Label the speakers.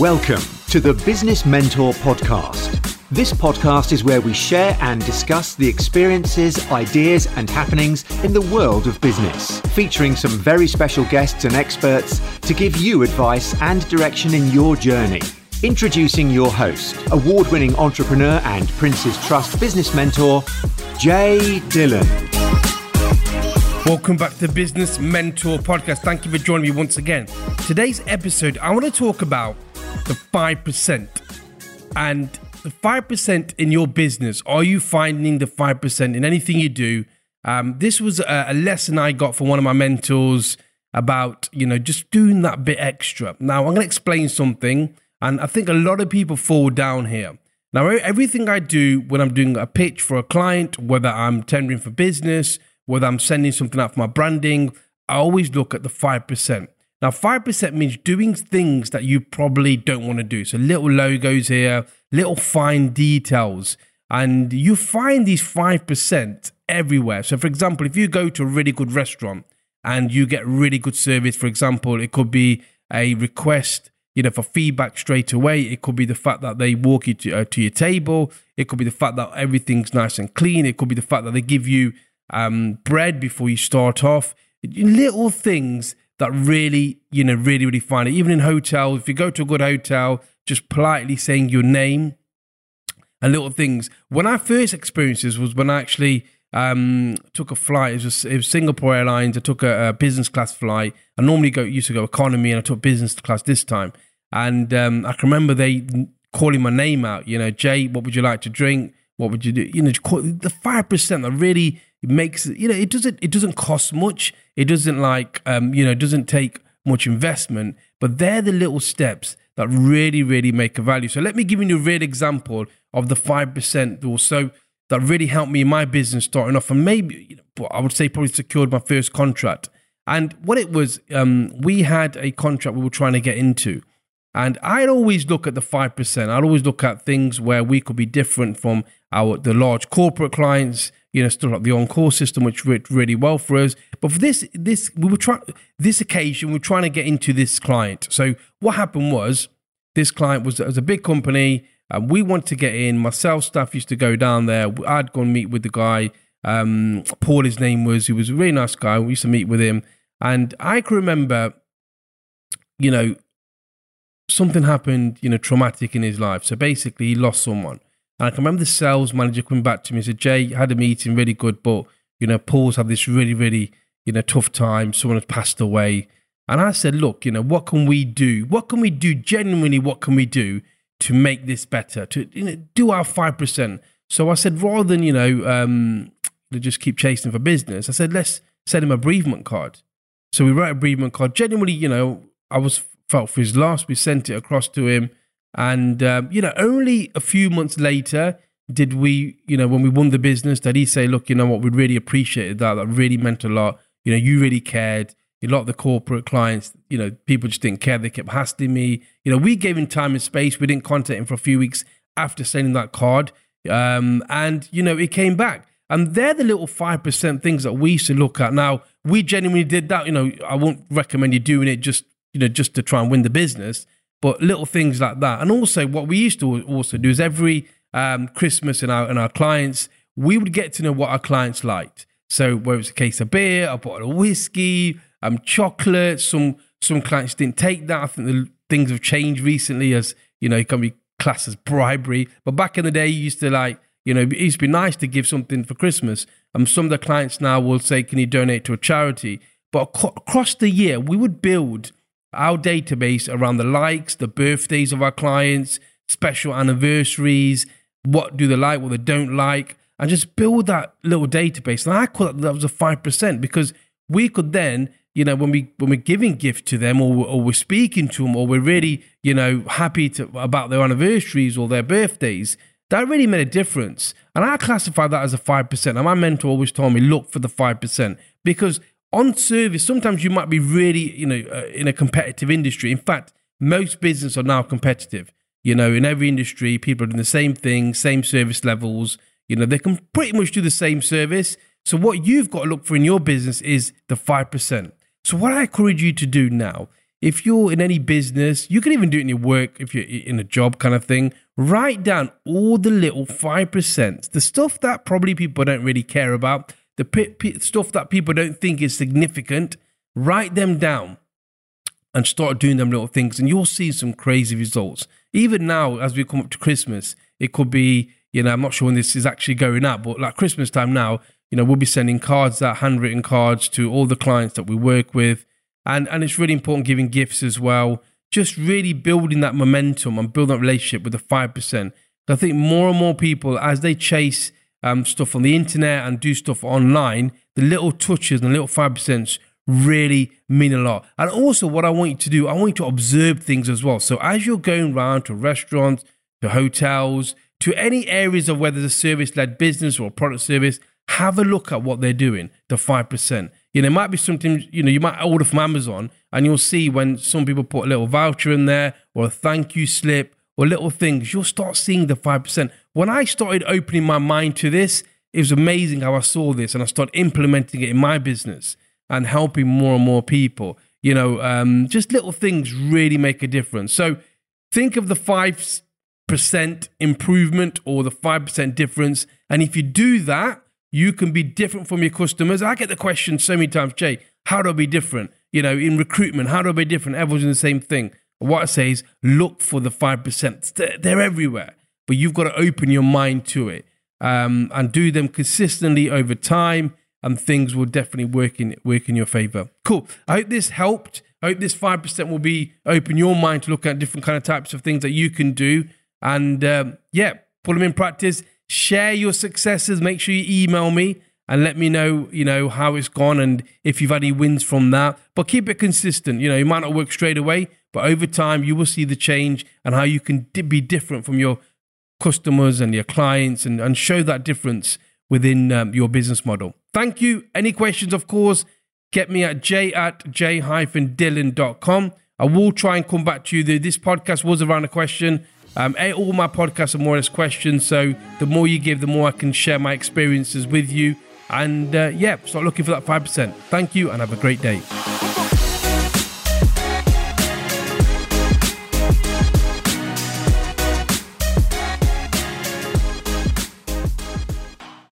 Speaker 1: Welcome to the Business Mentor Podcast. This podcast is where we share and discuss the experiences, ideas, and happenings in the world of business, featuring some very special guests and experts to give you advice and direction in your journey. Introducing your host, award winning entrepreneur and Prince's Trust business mentor, Jay Dhillon.
Speaker 2: Welcome back to the Business Mentor Podcast. Thank you for joining me once again. Today's episode, I want to talk about the 5%. And the 5% in your business, are you finding the 5% in anything you do? Um, this was a, a lesson I got from one of my mentors about, you know, just doing that bit extra. Now, I'm going to explain something, and I think a lot of people fall down here. Now, everything I do when I'm doing a pitch for a client, whether I'm tendering for business, whether I'm sending something out for my branding, I always look at the 5%. Now, 5% means doing things that you probably don't want to do. So, little logos here, little fine details. And you find these 5% everywhere. So, for example, if you go to a really good restaurant and you get really good service, for example, it could be a request you know, for feedback straight away. It could be the fact that they walk you to, uh, to your table. It could be the fact that everything's nice and clean. It could be the fact that they give you um, bread before you start off. Little things that really, you know, really, really find it. Even in hotels, if you go to a good hotel, just politely saying your name and little things. When I first experienced this was when I actually um, took a flight. It was, it was, Singapore Airlines. I took a, a, business class flight. I normally go used to go economy, and I took business class this time. And um, I can remember they calling my name out. You know, Jay, what would you like to drink? What would you do? You know, the five percent that really makes you know it doesn't it doesn't cost much. It doesn't like um, you know it doesn't take much investment, but they're the little steps that really really make a value. So let me give you a real example of the five percent or so that really helped me in my business starting off, and maybe you know, I would say probably secured my first contract. And what it was, um, we had a contract we were trying to get into. And I'd always look at the 5%. I'd always look at things where we could be different from our the large corporate clients, you know, still like the on-call system, which worked really well for us. But for this, this we were trying this occasion, we are trying to get into this client. So what happened was this client was, was a big company. And we wanted to get in. Myself, staff used to go down there. I'd go and meet with the guy. Um, Paul, his name was. He was a really nice guy. We used to meet with him, and I can remember, you know, something happened, you know, traumatic in his life. So basically, he lost someone. And I can remember the sales manager coming back to me and said, Jay, had a meeting, really good, but, you know, Paul's had this really, really, you know, tough time. Someone has passed away. And I said, look, you know, what can we do? What can we do? Genuinely, what can we do to make this better? To you know, do our 5%. So I said, rather than, you know, um, just keep chasing for business, I said, let's send him a bereavement card. So we wrote a bereavement card. Genuinely, you know, I was felt for his loss. We sent it across to him. And, um, you know, only a few months later did we, you know, when we won the business, did he say, look, you know what, we really appreciated that. That really meant a lot. You know, you really cared. A lot of the corporate clients, you know, people just didn't care. They kept hassling me. You know, we gave him time and space. We didn't contact him for a few weeks after sending that card. Um, and, you know, it came back. And they're the little 5% things that we used to look at. Now, we genuinely did that. You know, I won't recommend you doing it just, you know, just to try and win the business but little things like that. And also, what we used to also do is every um, Christmas in our in our clients, we would get to know what our clients liked. So whether it's a case of beer, a bottle of whiskey, um, chocolate. Some some clients didn't take that. I think the things have changed recently, as you know, it can be classed as bribery. But back in the day, you used to like, you know, it used to be nice to give something for Christmas. And um, some of the clients now will say, "Can you donate to a charity?" But across the year, we would build our database around the likes, the birthdays of our clients, special anniversaries, what do they like, what they don't like, and just build that little database. And I call that, that was a five percent because we could then, you know, when we when we're giving gift to them or, or we're speaking to them or we're really, you know, happy to, about their anniversaries or their birthdays, that really made a difference. And I classify that as a five percent. And my mentor always told me, look for the five percent because on service, sometimes you might be really, you know, uh, in a competitive industry. In fact, most businesses are now competitive. You know, in every industry, people are doing the same thing, same service levels. You know, they can pretty much do the same service. So what you've got to look for in your business is the 5%. So what I encourage you to do now if you're in any business, you can even do it in your work if you're in a job kind of thing. Write down all the little 5%, the stuff that probably people don't really care about, the p- p- stuff that people don't think is significant. Write them down and start doing them little things, and you'll see some crazy results. Even now, as we come up to Christmas, it could be, you know, I'm not sure when this is actually going out, but like Christmas time now, you know, we'll be sending cards out, handwritten cards to all the clients that we work with and and it's really important giving gifts as well. Just really building that momentum and building that relationship with the five percent. I think more and more people, as they chase um, stuff on the internet and do stuff online, the little touches and the little five percent really mean a lot. And also, what I want you to do, I want you to observe things as well. So as you're going around to restaurants, to hotels, to any areas of whether it's a service-led business or product service, have a look at what they're doing. The five percent. You know, it might be something, you know, you might order from Amazon and you'll see when some people put a little voucher in there or a thank you slip or little things, you'll start seeing the 5%. When I started opening my mind to this, it was amazing how I saw this and I started implementing it in my business and helping more and more people. You know, um, just little things really make a difference. So think of the 5% improvement or the 5% difference. And if you do that, you can be different from your customers. I get the question so many times, Jay, how do I be different? You know, in recruitment, how do I be different? Everyone's doing the same thing. What I say is look for the 5%. They're everywhere, but you've got to open your mind to it um, and do them consistently over time, and things will definitely work in, work in your favor. Cool. I hope this helped. I hope this 5% will be open your mind to look at different kind of types of things that you can do. And um, yeah, put them in practice share your successes. Make sure you email me and let me know, you know, how it's gone and if you've had any wins from that. But keep it consistent. You know, it might not work straight away, but over time you will see the change and how you can be different from your customers and your clients and, and show that difference within um, your business model. Thank you. Any questions, of course, get me at j at jay-dhillon.com. I will try and come back to you. This podcast was around a question um, all my podcasts are more or less questions, so the more you give, the more I can share my experiences with you. And uh, yeah, start looking for that 5%. Thank you and have a great day.